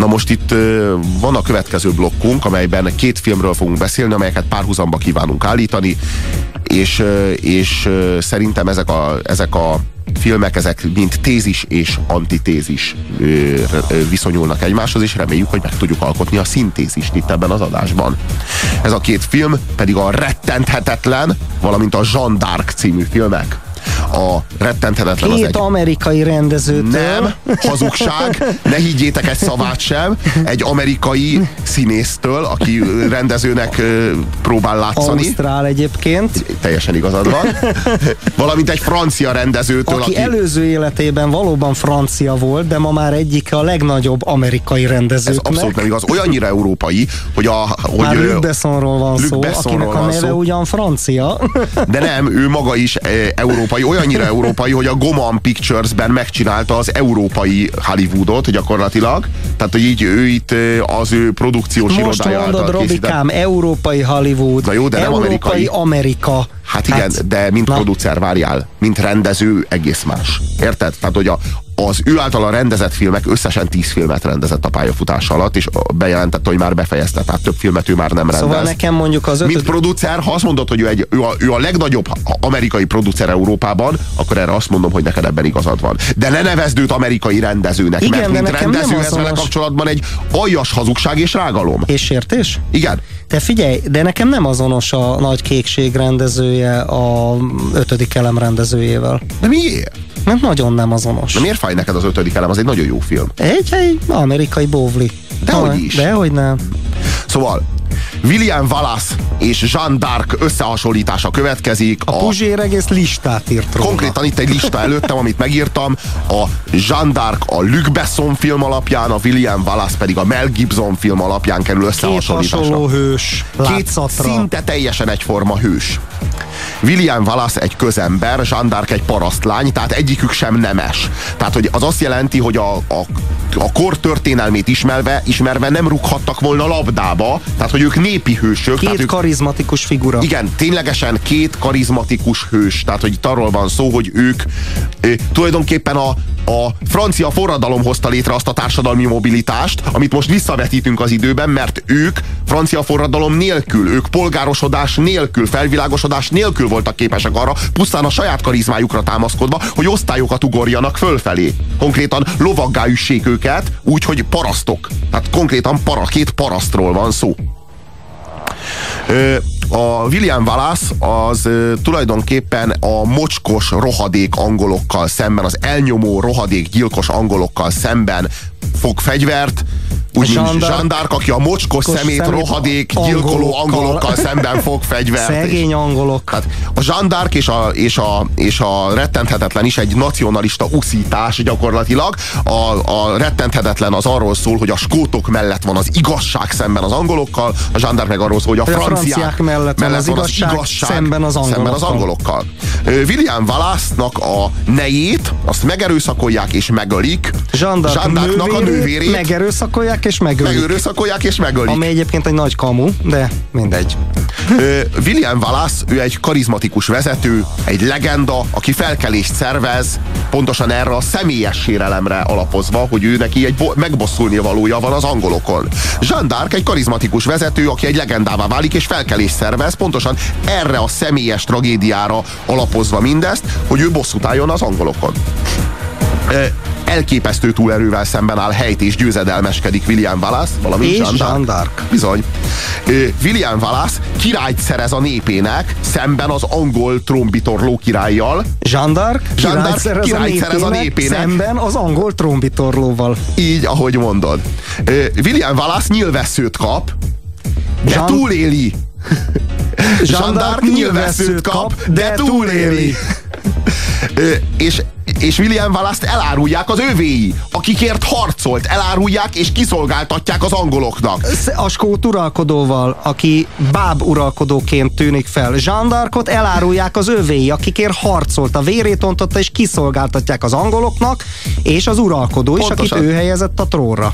Na most itt van a következő blokkunk, amelyben két filmről fogunk beszélni, amelyeket párhuzamba kívánunk állítani, és, és szerintem ezek a, ezek a filmek, ezek mint tézis és antitézis viszonyulnak egymáshoz, és reméljük, hogy meg tudjuk alkotni a szintézist itt ebben az adásban. Ez a két film pedig a rettenthetetlen, valamint a Jean d'Arc című filmek a rettenthetetlen Két az egy... amerikai rendezőtől. Nem, hazugság, ne higgyétek egy szavát sem. Egy amerikai színésztől, aki rendezőnek próbál látszani. Ausztrál egyébként. Teljesen igazad van. Valamint egy francia rendezőtől, aki, aki előző életében valóban francia volt, de ma már egyik a legnagyobb amerikai rendezőknek. Ez abszolút nem igaz. Olyannyira európai, hogy a... Hogy már Luc Bessonról van Luc szó, Bessonról akinek a neve szó. ugyan francia. De nem, ő maga is e, európai, olyannyira európai, hogy a Goman Pictures-ben megcsinálta az európai Hollywoodot gyakorlatilag. Tehát, hogy így ő itt az ő produkciós Most irodája mondod, Robikám, európai Hollywood, Na jó, de európai nem amerikai. Amerika. Hát igen, hát, de mint na. producer várjál, mint rendező egész más. Érted? Tehát, hogy a, az ő általa rendezett filmek összesen tíz filmet rendezett a pályafutása alatt, és bejelentette, hogy már befejezte, tehát több filmet ő már nem rendez. Szóval nekem mondjuk az ötöd... Mint producer, ha azt mondod, hogy ő, egy, ő, a, ő a legnagyobb amerikai producer Európában, akkor erre azt mondom, hogy neked ebben igazad van. De ne nevezd őt amerikai rendezőnek, Igen, mert mint rendező ez vele kapcsolatban egy aljas hazugság és rágalom. És sértés? Igen. De figyelj, de nekem nem azonos a nagy kékség rendezője a ötödik elem rendezőjével. De miért? Mert nagyon nem azonos. De miért fáj neked az ötödik elem? Az egy nagyon jó film. Egy, egy amerikai bóvli. Dehogy is. Dehogy nem. Szóval, William Wallace és Jean d'Arc összehasonlítása következik. A, a Puzsér egész listát írt róla. Konkrétan itt egy lista előttem, amit megírtam. A Jean d'Arc a Luc Besson film alapján, a William Wallace pedig a Mel Gibson film alapján kerül összehasonlításra. Két hasonló hős. Két szinte teljesen egyforma hős. William Wallace egy közember, Jean d'Arc egy parasztlány, tehát egyikük sem nemes. Tehát hogy az azt jelenti, hogy a, a, a kor történelmét ismerve, ismerve nem rúghattak volna labdába, tehát hogy ők népi hősök. Két ők, karizmatikus figura. Igen, ténylegesen két karizmatikus hős. Tehát, hogy itt arról van szó, hogy ők e, tulajdonképpen a, a francia forradalom hozta létre azt a társadalmi mobilitást, amit most visszavetítünk az időben, mert ők francia forradalom nélkül, ők polgárosodás nélkül, felvilágosodás nélkül voltak képesek arra, pusztán a saját karizmájukra támaszkodva, hogy osztályokat ugorjanak fölfelé. Konkrétan lovaggá üssék őket, úgy, hogy parasztok. Tehát konkrétan para, két parasztról van szó. A William Wallace az tulajdonképpen a mocskos rohadék angolokkal szemben, az elnyomó rohadék gyilkos angolokkal szemben fog fegyvert, úgy, Jean d'Arc, aki a mocskos szemét, szemét rohadék, angolokkal. gyilkoló angolokkal szemben fog fegyvert. Szegény angolok. Hát a Jean d'Arc és a, és, a, és a rettenthetetlen is egy nacionalista uszítás gyakorlatilag. A, a rettenthetetlen az arról szól, hogy a skótok mellett van az igazság szemben az angolokkal, a Jean d'Arc meg arról szól, hogy a, a franciák, franciák mellett, mellett van az, igazság, az igazság szemben az angolokkal. Szemben az angolokkal. William Wallace-nak a nejét, azt megerőszakolják és megölik. Jean d'Arc a nővérét megerőszakolják és megölik. Megőrőszakolják és megölik. Ami egyébként egy nagy kamu, de mindegy. William Wallace, ő egy karizmatikus vezető, egy legenda, aki felkelést szervez, pontosan erre a személyes sérelemre alapozva, hogy ő neki egy megbosszulni valója van az angolokon. Jean d'Arc egy karizmatikus vezető, aki egy legendává válik és felkelést szervez, pontosan erre a személyes tragédiára alapozva mindezt, hogy ő bosszút álljon az angolokon elképesztő túlerővel szemben áll helyt és győzedelmeskedik William Wallace, valamint és Jean d'Arc. Bizony. William Wallace királyt szerez a népének szemben az angol trombitorló királlyal. Jean d'Arc Jean d'Arc királyt, királyt szerez a népének szemben az angol trombitorlóval. Így, ahogy mondod. William Wallace nyilvesszőt kap, de Jean... túléli. Jean d'Arc nyilvesszőt kap, de túléli. És és William Wallace-t elárulják az övéi, akikért harcolt, elárulják és kiszolgáltatják az angoloknak. A skót uralkodóval, aki báb uralkodóként tűnik fel. Jean d'Arcot elárulják az övéi, akikért harcolt, a vérét ontotta és kiszolgáltatják az angoloknak, és az uralkodó is, Pontosan. akit ő helyezett a trónra.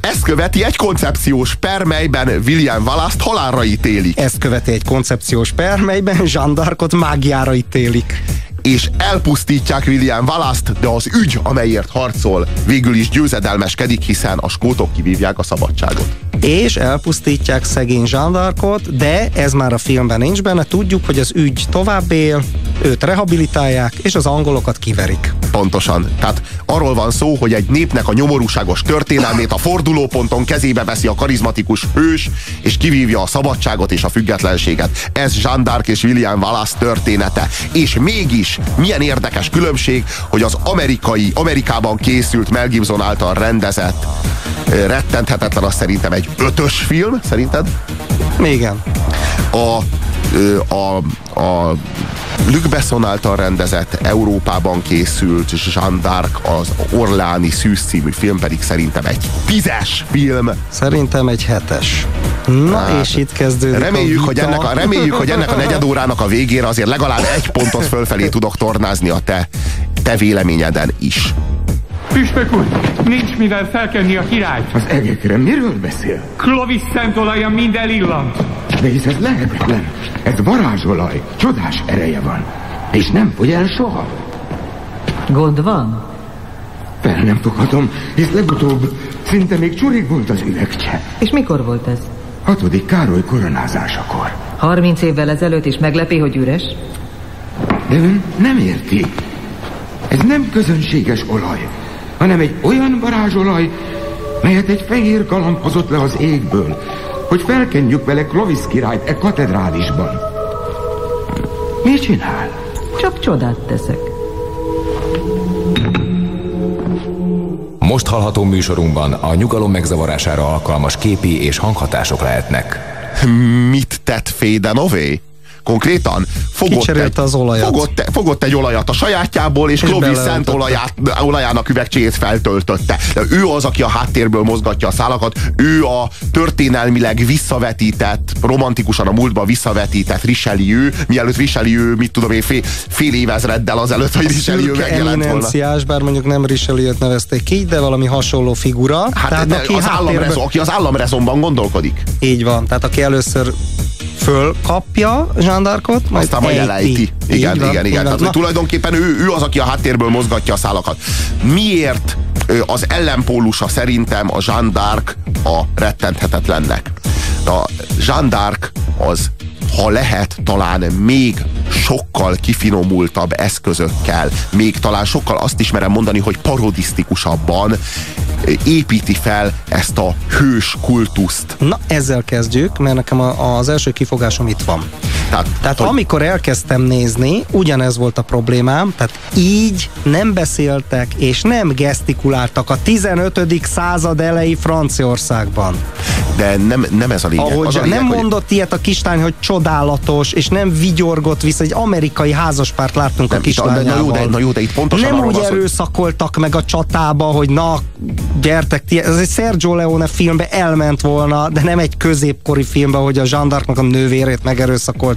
Ezt követi egy koncepciós per, melyben William Wallace-t halálra ítélik. Ezt követi egy koncepciós per, melyben Jean d'Arcot mágiára ítélik és elpusztítják William Wallace-t, de az ügy, amelyért harcol, végül is győzedelmeskedik, hiszen a skótok kivívják a szabadságot. És elpusztítják szegény zsándarkot, de ez már a filmben nincs benne. Tudjuk, hogy az ügy tovább él, őt rehabilitálják, és az angolokat kiverik. Pontosan. Tehát arról van szó, hogy egy népnek a nyomorúságos történelmét a fordulóponton kezébe veszi a karizmatikus hős, és kivívja a szabadságot és a függetlenséget. Ez Jean d'Arc és William Wallace története. És mégis milyen érdekes különbség, hogy az amerikai, Amerikában készült Mel Gibson által rendezett rettenthetetlen, az szerintem egy ötös film, szerinted? Igen. A, a, a Luc Besson által rendezett, Európában készült Jean d'Arc, az Orláni Szűz című film pedig szerintem egy tízes film. Szerintem egy hetes. Na, hát, és itt kezdődik reméljük, a hogy ennek a, reméljük, hogy ennek a negyed órának a végére azért legalább egy pontot fölfelé tudok tornázni a te, te véleményeden is. Püspök úr, nincs mivel felkenni a királyt. Az egekre miről beszél? Clovis szent olaja minden illant. De hisz ez lehetetlen. Ez varázsolaj. Csodás ereje van. És nem fogy el soha. Gond van? Fel nem foghatom, hisz legutóbb szinte még csurig volt az üvegcse. És mikor volt ez? Hatodik Károly koronázásakor. Harminc évvel ezelőtt is meglepi, hogy üres? De ön nem érti. Ez nem közönséges olaj, hanem egy olyan varázsolaj, melyet egy fehér galamb hozott le az égből, hogy felkenjük vele Clovis királyt e katedrálisban. Mit csinál? Csak csodát teszek. Most hallható műsorunkban a nyugalom megzavarására alkalmas képi és hanghatások lehetnek. Mit tett Fédenové? Konkrétan fogott egy, az olajat. Fogott, fogott egy olajat a sajátjából, és, és Clovis szent olaját, olajának üvegcséjét feltöltötte. De ő az, aki a háttérből mozgatja a szálakat, ő a történelmileg visszavetített, romantikusan a múltba visszavetített Richelieu, mielőtt Richelieu, mit tudom én, fél, fél évezreddel azelőtt, hogy Richelieu megjelent volna. bár mondjuk nem Richelieu-t nevezték ki, de valami hasonló figura. Hát tehát, aki, az háttérből... államrezon, aki az államrezonban gondolkodik. Így van, tehát aki először fölkapja zsándarkot, majd Aztán majd elejti. Igen, igen, igen, igen. Tehát, hogy tulajdonképpen ő, ő az, aki a háttérből mozgatja a szálakat. Miért az ellenpólusa szerintem a Jean d'Arc a rettenthetetlennek? A Jean d'Arc az ha lehet, talán még sokkal kifinomultabb eszközökkel, még talán sokkal azt is merem mondani, hogy parodisztikusabban építi fel ezt a hős kultuszt. Na, ezzel kezdjük, mert nekem az első kifogásom itt van. Tehát, tehát hogy... amikor elkezdtem nézni, ugyanez volt a problémám, tehát így nem beszéltek és nem gesztikuláltak a 15. század elejé Franciaországban. De nem, nem ez a lényeg. Ahogy az a lényeg, nem hogy... mondott ilyet a kislány, hogy csodálatos, és nem vigyorgott vissza, egy amerikai házaspárt láttunk nem, a kislányával. Na jó, de, na jó, de itt pontosan Nem úgy erőszakoltak hogy... meg a csatába, hogy na, gyertek, ti, ez egy Sergio Leone filmbe elment volna, de nem egy középkori filmbe, hogy a zsandarknak a nővérét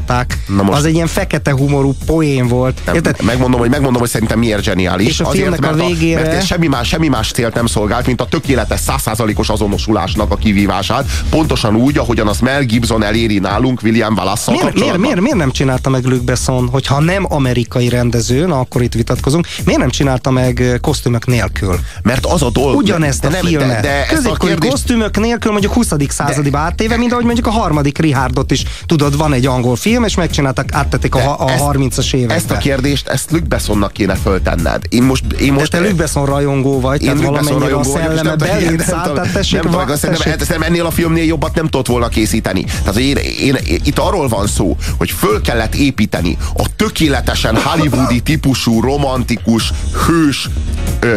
megerőszakolták. Na most, az egy ilyen fekete humorú poén volt. Nem, megmondom, hogy megmondom, hogy szerintem miért zseniális. És a Azért, mert a végére... A, mert semmi más, semmi más célt nem szolgált, mint a tökéletes százszázalékos azonosulásnak a kivívását. Pontosan úgy, ahogyan az Mel Gibson eléri nálunk William wallace miért, miért, miért, miért, nem csinálta meg Luc Besson, hogyha nem amerikai rendező, na akkor itt vitatkozunk, miért nem csinálta meg kosztümök nélkül? Mert az a dolog. Ugyanezt a filmet. De, de Középkori kérdést... kosztümök nélkül mondjuk 20. századi átéve, mint ahogy mondjuk a harmadik Richardot is, tudod, van egy angol film, és megcsináltak, áttették a, a 30-as évekbe. Ezt a kérdést, ezt Luc Bessonnak kéne föltenned. Én most, én most de te Luc Besson rajongó vagy, én tehát valamennyire a szelleme belét szállt, tehát tessék, nem, tudom, szerintem ennél a filmnél jobbat nem tudott volna készíteni. Tehát én, én, én, itt arról van szó, hogy föl kellett építeni a tökéletesen hollywoodi típusú, romantikus, hős ö,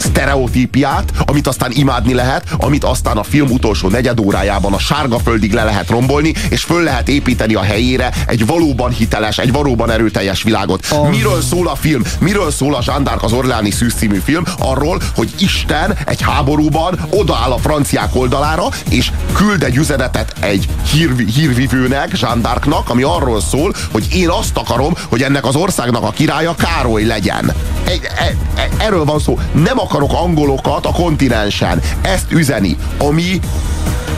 sztereotípiát, amit aztán imádni lehet, amit aztán a film utolsó negyed órájában a sárga földig le lehet rombolni, és föl lehet építeni a helyére egy valóban hiteles, egy valóban erőteljes világot. Oh. Miről szól a film? Miről szól a d'Arc az Orleani Szűz című film? Arról, hogy Isten egy háborúban odaáll a franciák oldalára, és küld egy üzenetet egy hír, hírvivőnek, Jean d'Arcnak, ami arról szól, hogy én azt akarom, hogy ennek az országnak a királya Károly legyen. Egy, e, e, erről van szó. Nem akarok angolokat a kontinensen. Ezt üzeni, ami,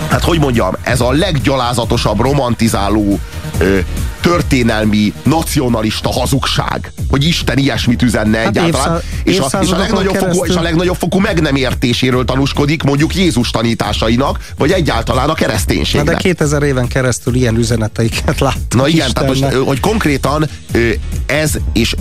hát hogy mondjam, ez a leggyalázatosabb, romantizáló ö, történelmi, nacionalista hazugság, hogy Isten ilyesmit üzenne Hát egyáltalán, évszá- és, a, és, a legnagyobb fokú, és a legnagyobb fokú meg nem értéséről tanúskodik mondjuk Jézus tanításainak, vagy egyáltalán a Na kereszténységnek. de 2000 éven keresztül ilyen üzeneteiket láttuk Na igen, tehát Istennek. most, ö, hogy konkrétan ez és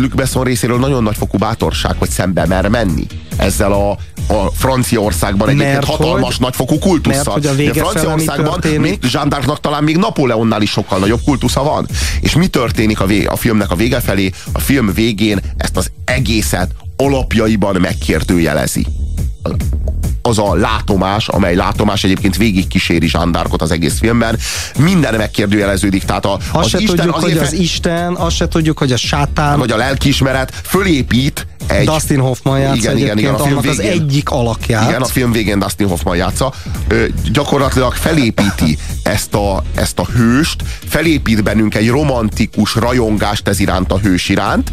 Luc Besson részéről nagyon nagy fokú bátorság, hogy szembe mer menni ezzel a, a Franciaországban egyébként Mert hatalmas hogy- nagyfokú kultusszal. mert hogy a vége De Franciaországban még Jean d'Arcnak talán még Napóleonnál is sokkal nagyobb kultusza van. És mi történik a, vé, a filmnek a vége felé? A film végén ezt az egészet alapjaiban megkérdőjelezi az a látomás, amely látomás egyébként végig kíséri Jean d'Arcot az egész filmben, minden megkérdőjeleződik. Tehát a, Azt az se Isten tudjuk, hogy az Isten, azt se tudjuk, hogy a sátán, vagy a lelkiismeret fölépít egy... Dustin Hoffman játsza igen, igen, igen, a film annak az végén. egyik alakját. Igen, a film végén Dustin Hoffman játsza. Ö, gyakorlatilag felépíti ezt a, ezt a hőst, felépít bennünk egy romantikus rajongást ez iránt a hős iránt,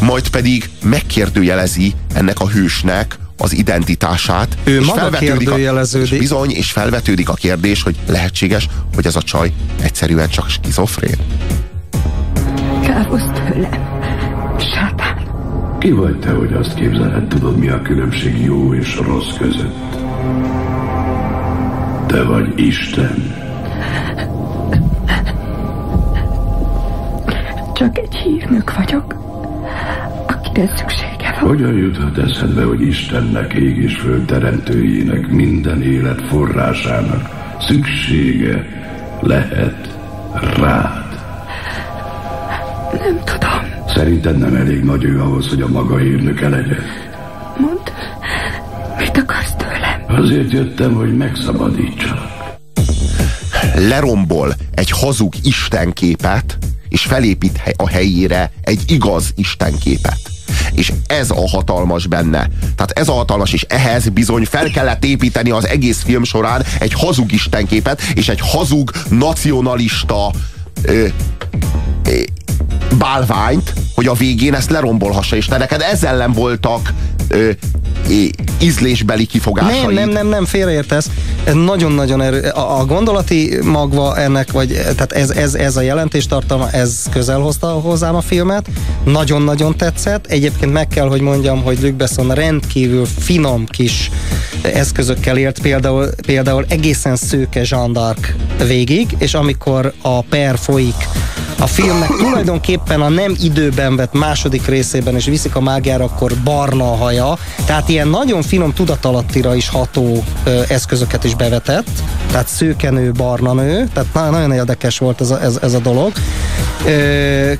majd pedig megkérdőjelezi ennek a hősnek az identitását. Ő és maga felvetődik kérdőjeleződik. A, és bizony, és felvetődik a kérdés, hogy lehetséges, hogy ez a csaj egyszerűen csak skizofrén. Távozz tőlem, sátán. Ki vagy te, hogy azt képzeled, tudod, mi a különbség jó és rossz között? Te vagy Isten. Csak egy hírnök vagyok, akire szüksége van. Hogyan juthat eszedbe, hogy Istennek, ég és föld teremtőjének, minden élet forrásának szüksége lehet rád? Nem tudom. Szerinted nem elég nagy ő ahhoz, hogy a maga írnöke legyen? Mondd, mit akarsz tőlem? Azért jöttem, hogy megszabadítsalak. lerombol egy hazug istenképet, és felépít a helyére egy igaz istenképet. És ez a hatalmas benne. Tehát ez a hatalmas, és ehhez bizony fel kellett építeni az egész film során egy hazug istenképet, és egy hazug nacionalista ö, ö, bálványt, hogy a végén ezt lerombolhassa, és te neked ezzel ellen voltak ö, ízlésbeli kifogásaid. Nem, nem, nem, nem, félreértesz. Ez nagyon-nagyon erő. A, a gondolati magva ennek, vagy tehát ez, ez, ez a jelentéstartalma, ez közel hozta hozzám a filmet. Nagyon-nagyon tetszett. Egyébként meg kell, hogy mondjam, hogy Luc Besson rendkívül finom kis eszközökkel élt, például, például egészen szőke Jean végig, és amikor a per folyik a filmnek tulajdonképpen a nem időben vett második részében is viszik a mágiára, akkor barna a haja, tehát ilyen nagyon finom tudatalattira is ható ö, eszközöket is bevetett, tehát szőkenő, barna nő, tehát na- nagyon érdekes volt ez a, ez, ez a dolog.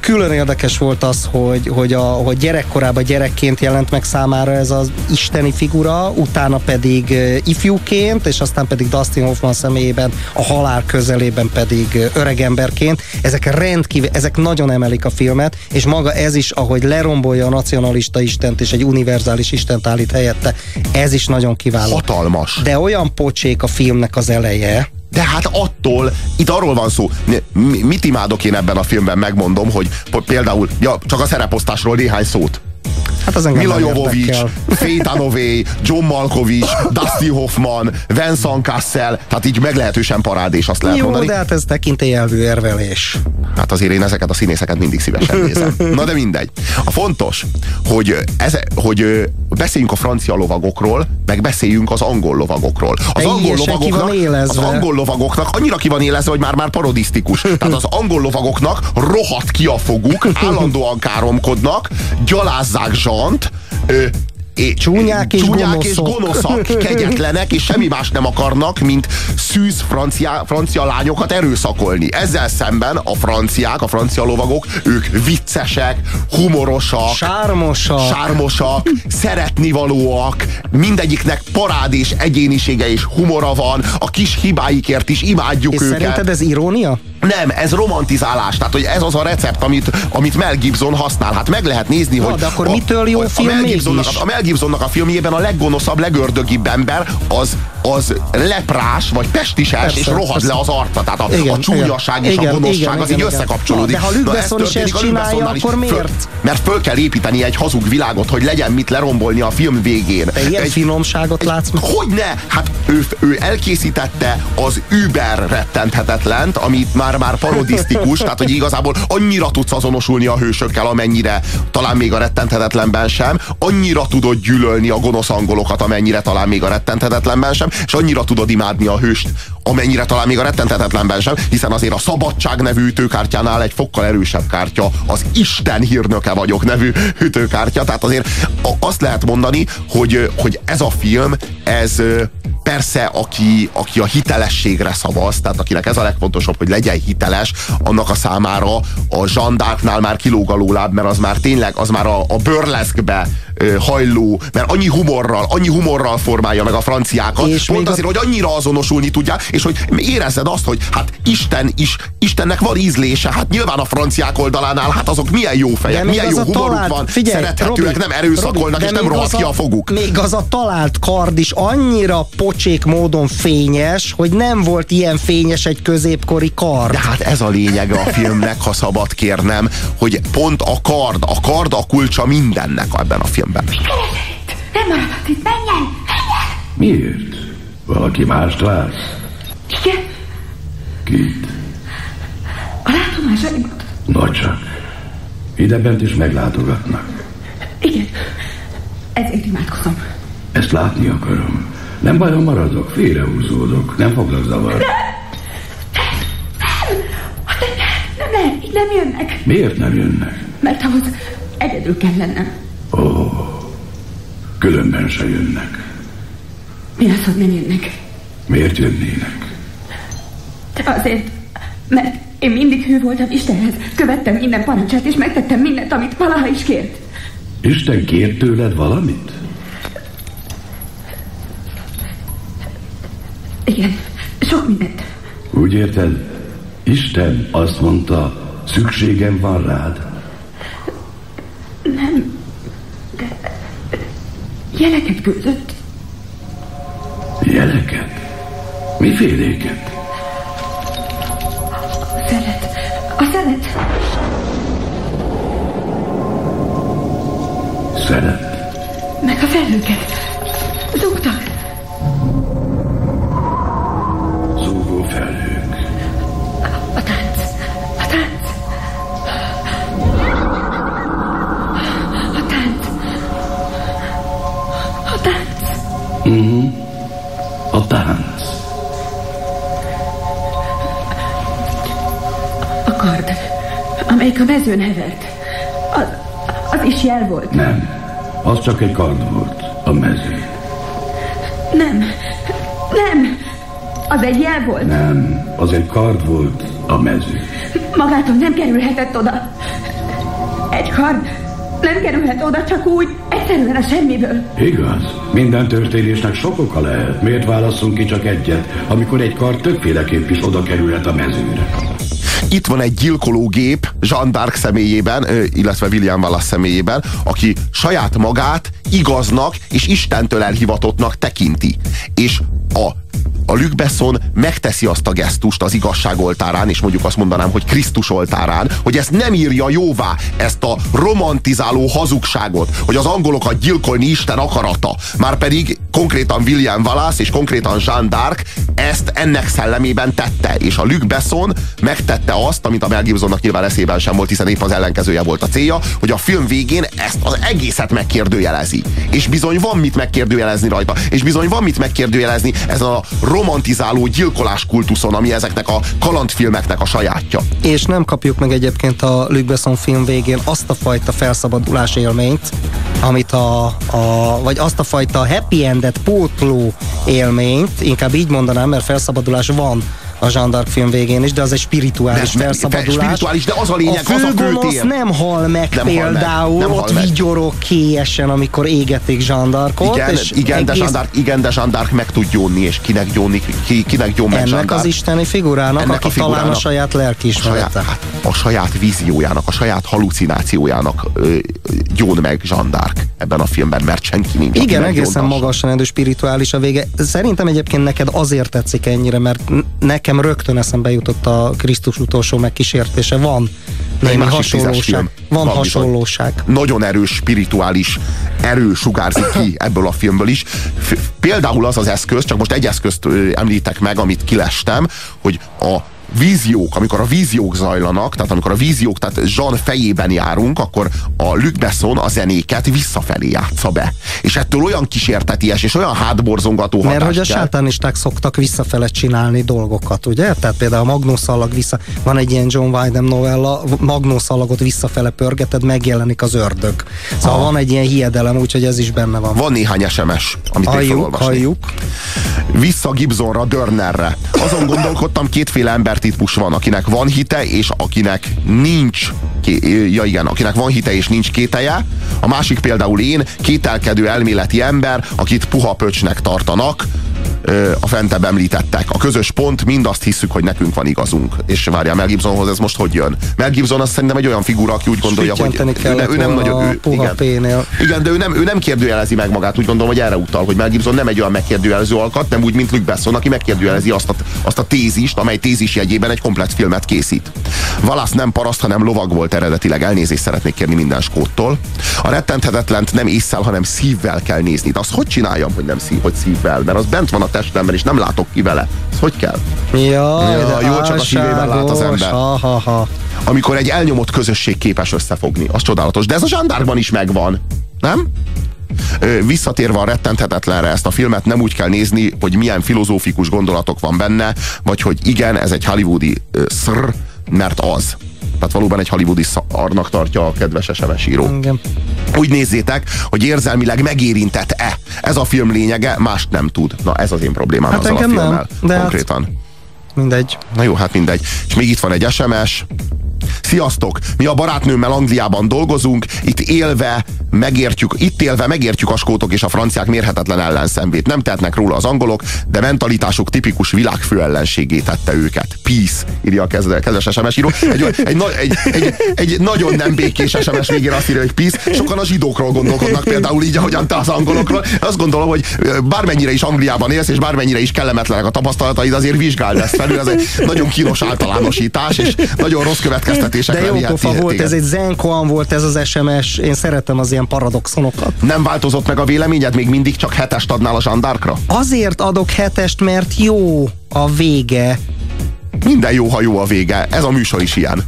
Külön érdekes volt az, hogy, hogy, a, hogy gyerekkorában gyerekként jelent meg számára ez az isteni figura, utána pedig ifjúként, és aztán pedig Dustin Hoffman személyében a halál közelében pedig öregemberként. Ezek rendkívül, ezek nagyon emelik a filmet, és maga ez is, ahogy lerombolja a nacionalista istent és egy univerzális istent állít helyette, ez is nagyon kiváló. Hatalmas. De olyan pocsék a filmnek az eleje, De hát attól, itt arról van szó, mi- mit imádok én ebben a filmben, megmondom, hogy például, ja, csak a szereposztásról néhány szót. Hát az Mila Jovovics, Dunaway, John Malkovich, Dusty Hoffman, Vincent Cassel, tehát így meglehetősen parádés, azt lehet Jó, mondani. de hát ez tekintélyelvű érvelés. Hát azért én ezeket a színészeket mindig szívesen nézem. Na de mindegy. A fontos, hogy, ez, hogy beszéljünk a francia lovagokról, meg beszéljünk az angol lovagokról. Az De angol lovagoknak, az angol lovagoknak annyira ki van élezve, hogy már-már parodisztikus. Tehát az angol lovagoknak rohadt ki a foguk, állandóan káromkodnak, gyalázzák zsant, ö, é- Csúnyák és csúnyák és gonoszok. gonoszak, kegyetlenek, és semmi más nem akarnak, mint szűz francia, francia lányokat erőszakolni. Ezzel szemben a franciák, a francia lovagok, ők viccesek, humorosak, Sármosak. sármosak, szeretnivalóak, mindegyiknek parád és egyénisége és humora van, a kis hibáikért is imádjuk És őket. szerinted ez irónia? Nem, ez romantizálás, tehát hogy ez az a recept, amit, amit Mel Gibson használ. Hát meg lehet nézni, Na, hogy... de akkor mitől jó a, film a Mel mégis? a Mel Gibsonnak a filmjében a leggonoszabb, legördögibb ember az az leprás, vagy pestises, Persze, és rohad persze. le az arca. Tehát a, Igen, a csúnyaság igen. és a gonoszság igen, az igen, így igen. összekapcsolódik. Na, de ha Besson is ezt csinálja, akkor Föl- miért? mert föl kell építeni egy hazug világot, hogy legyen mit lerombolni a film végén. Te ilyen egy, finomságot látsz? hogy ne? Hát ő, ő elkészítette az Uber rettenthetetlent, amit már-már parodisztikus, tehát hogy igazából annyira tudsz azonosulni a hősökkel, amennyire talán még a rettenthetetlenben sem, annyira tudod gyűlölni a gonosz angolokat, amennyire talán még a rettenthetetlenben sem, és annyira tudod imádni a hőst, amennyire talán még a rettenthetetlenben sem, hiszen azért a Szabadság nevű ütőkártyánál egy fokkal erősebb kártya, az Isten hírnöke vagyok nevű ütőkártya, tehát azért azt lehet mondani, hogy, hogy ez a film, ez persze, aki, aki a hitelességre szavaz, tehát akinek ez a legfontosabb, hogy legyen hiteles, annak a számára a zsandáknál már kilóg a lóláb, mert az már tényleg, az már a, a burleszkbe ö, hajló, mert annyi humorral, annyi humorral formálja meg a franciákat, És pont még a- azért, hogy annyira azonosulni tudják, és hogy érezzed azt, hogy hát Isten is, Istennek van ízlése, hát nyilván a franciák oldalánál, hát azok milyen jó fejek, milyen jó humoruk van, szerethetőek, nem erőszakolnak, de és nem még rohad az ki a foguk. Még az a talált kard is annyira pocsék módon fényes, hogy nem volt ilyen fényes egy középkori kard. De hát ez a lényege a filmnek, ha szabad kérnem, hogy pont a kard, a kard a kulcsa mindennek ebben a filmben. Nem maradhat itt, menjen! Miért? Valaki mást vársz? Igen, Kit? a látomásaimat. Nagy csak. Ide bent is meglátogatnak. Igen, ezért imádkozom. Ezt látni akarom. Nem baj, ha maradok, félrehúzódok. Nem foglak zavarni. Nem lehet, így nem jönnek, Miért nem jönnek? mert ahhoz egyedül kell lennem. Különben se jönnek. Mi az, hogy nem jönnek? Miért jönnének? De azért, mert én mindig hű voltam Istenhez, követtem minden parancsát, és megtettem mindent, amit valaha is kért. Isten kért tőled valamit? Igen, sok mindent. Úgy érted? Isten azt mondta, szükségem van rád. Nem, de jeleket küldött. Jeleket? Miféléket? A szelet, a szelet. Szeret? Meg a felhőket. Zúgtak. A tánc. A kard, amelyik a mezőn hevert. Az, az is jel volt. Nem. Az csak egy kard volt. A mező. Nem. Nem. Az egy jel volt. Nem. Az egy kard volt. A mező. Magától nem kerülhetett oda. Egy kard nem kerülhet oda csak úgy, egyszerűen a semmiből. Igaz? Minden történésnek sok oka lehet. Miért válasszunk ki csak egyet, amikor egy kard többféleképp is oda kerülhet a mezőre? Itt van egy gyilkológép Jean d'Arc személyében, illetve William Wallace személyében, aki saját magát igaznak és Istentől elhivatottnak tekinti. És a a Luc Besson megteszi azt a gesztust az igazság oltárán, és mondjuk azt mondanám, hogy Krisztus oltárán, hogy ezt nem írja jóvá, ezt a romantizáló hazugságot, hogy az angolokat gyilkolni Isten akarata. Már pedig konkrétan William Wallace és konkrétan Jean d'Arc ezt ennek szellemében tette, és a Luc Besson megtette azt, amit a Mel Gibsonnak nyilván eszében sem volt, hiszen épp az ellenkezője volt a célja, hogy a film végén ezt az egészet megkérdőjelezi. És bizony van mit megkérdőjelezni rajta, és bizony van mit megkérdőjelezni ezen a romantizáló gyilkolás kultuszon, ami ezeknek a kalandfilmeknek a sajátja. És nem kapjuk meg egyébként a Luc Besson film végén azt a fajta felszabadulás élményt, amit a, a vagy azt a fajta happy endet pótló élményt, inkább így mondanám, mert felszabadulás van a Jean d'Arc film végén is, de az egy spirituális De- felszabadulás. spirituális, de az a lényeg, a az a főtér. nem hal meg Nem hal meg, például, nem ott meg. vigyorog kélyesen, amikor égetik Jean d'Arcot. Igen, és igen, de egész- Jean d'Arc, igen, de Jean d'Arc meg tud gyónni, és kinek gyónni, ki, kinek gyón meg ennek az d'Arc. isteni figurának, Ennek aki a talán a figurának. saját a saját, hát, a saját víziójának, a saját halucinációjának ö, gyón meg Jean d'Arc ebben a filmben, mert senki nincs. Igen, egészen magasan rendű spirituális a vége. Szerintem egyébként neked azért tetszik ennyire, mert nekem rögtön eszembe jutott a Krisztus utolsó megkísértése. Van némi hasonlóság. Van, Van bizony. hasonlóság. nagyon erős spirituális erő sugárzik ki ebből a filmből is. F- például az az eszköz, csak most egy eszközt említek meg, amit kilestem, hogy a víziók, amikor a víziók zajlanak, tehát amikor a víziók, tehát Jean fejében járunk, akkor a Luc Besson a zenéket visszafelé játsza be. És ettől olyan kísérteties és olyan hátborzongató Mert hogy a sátánisták szoktak visszafele csinálni dolgokat, ugye? Tehát például a magnószalag vissza, van egy ilyen John Wyndham novella, magnószalagot visszafele pörgeted, megjelenik az ördög. Szóval Aha. van egy ilyen hiedelem, úgyhogy ez is benne van. Van néhány SMS, amit Halljuk, felolvasnék. halljuk. vissza Gibsonra, Dörnerre. Azon gondolkodtam, kétféle embertípus van, akinek van hite, és akinek nincs ja igen, akinek van hite és nincs kételje. A másik például én, kételkedő elméleti ember, akit puha pöcsnek tartanak, a fentebb említettek. A közös pont, mind azt hiszük, hogy nekünk van igazunk. És várjál, Mel Gibsonhoz ez most hogy jön? Mel Gibson azt szerintem egy olyan figura, aki úgy gondolja, hogy ő, ne, kellett ő nem nagyon... Ő, igen. P-nél. Igen, de ő nem, ő nem kérdőjelezi meg magát, úgy gondolom, hogy erre utal, hogy Mel Gibson nem egy olyan megkérdőjelező alkat, nem úgy, mint Luke Besson, aki megkérdőjelezi azt a, azt a tézist, amely tézis jegyében egy komplet filmet készít. Valasz nem paraszt, hanem lovag volt eredetileg, elnézést szeretnék kérni minden skóttól. A rettenthetetlent nem észszel, hanem szívvel kell nézni. De azt hogy csináljam, hogy nem szív, hogy szívvel? Mert az bent van a testemben, és nem látok ki vele. Ez hogy kell? Jaj, Ja, de jó, csak a szívével lát az ember. Ha, ha, ha. Amikor egy elnyomott közösség képes összefogni. Az csodálatos. De ez a zsándárban is megvan. Nem? Visszatérve a rettenthetetlenre ezt a filmet nem úgy kell nézni, hogy milyen filozófikus gondolatok van benne, vagy hogy igen, ez egy hollywoodi szr, mert az. Tehát valóban egy hollywoodi szarnak tartja a kedves SMS író. Igen. Úgy nézzétek, hogy érzelmileg megérintett-e. Ez a film lényege, mást nem tud. Na ez az én problémám Hát azzal a engem nem, filmmel. de hát- konkrétan. Mindegy. Na jó, hát mindegy. És még itt van egy SMS. Sziasztok! Mi a barátnőmmel Angliában dolgozunk, itt élve megértjük, itt élve megértjük a skótok és a franciák mérhetetlen ellenszenvét. Nem tehetnek róla az angolok, de mentalitásuk tipikus világfő ellenségé tette őket. Peace, írja a kedves SMS író. Egy, egy, egy, egy, egy, nagyon nem békés SMS végére azt írja, hogy peace. Sokan a zsidókról gondolkodnak például így, ahogyan te az angolokról. Azt gondolom, hogy bármennyire is Angliában élsz, és bármennyire is kellemetlenek a tapasztalataid, azért vizsgáld ezt felül. Ez egy nagyon kínos általánosítás, és nagyon rossz következtetésekre De jó pofa volt, téged. ez egy zenkoan volt ez az SMS. Én szeretem az ilyen paradoxonokat. Nem változott meg a véleményed? Még mindig csak hetest adnál a zsandárkra? Azért adok hetest, mert jó a vége. Minden jó, ha jó a vége. Ez a műsor is ilyen.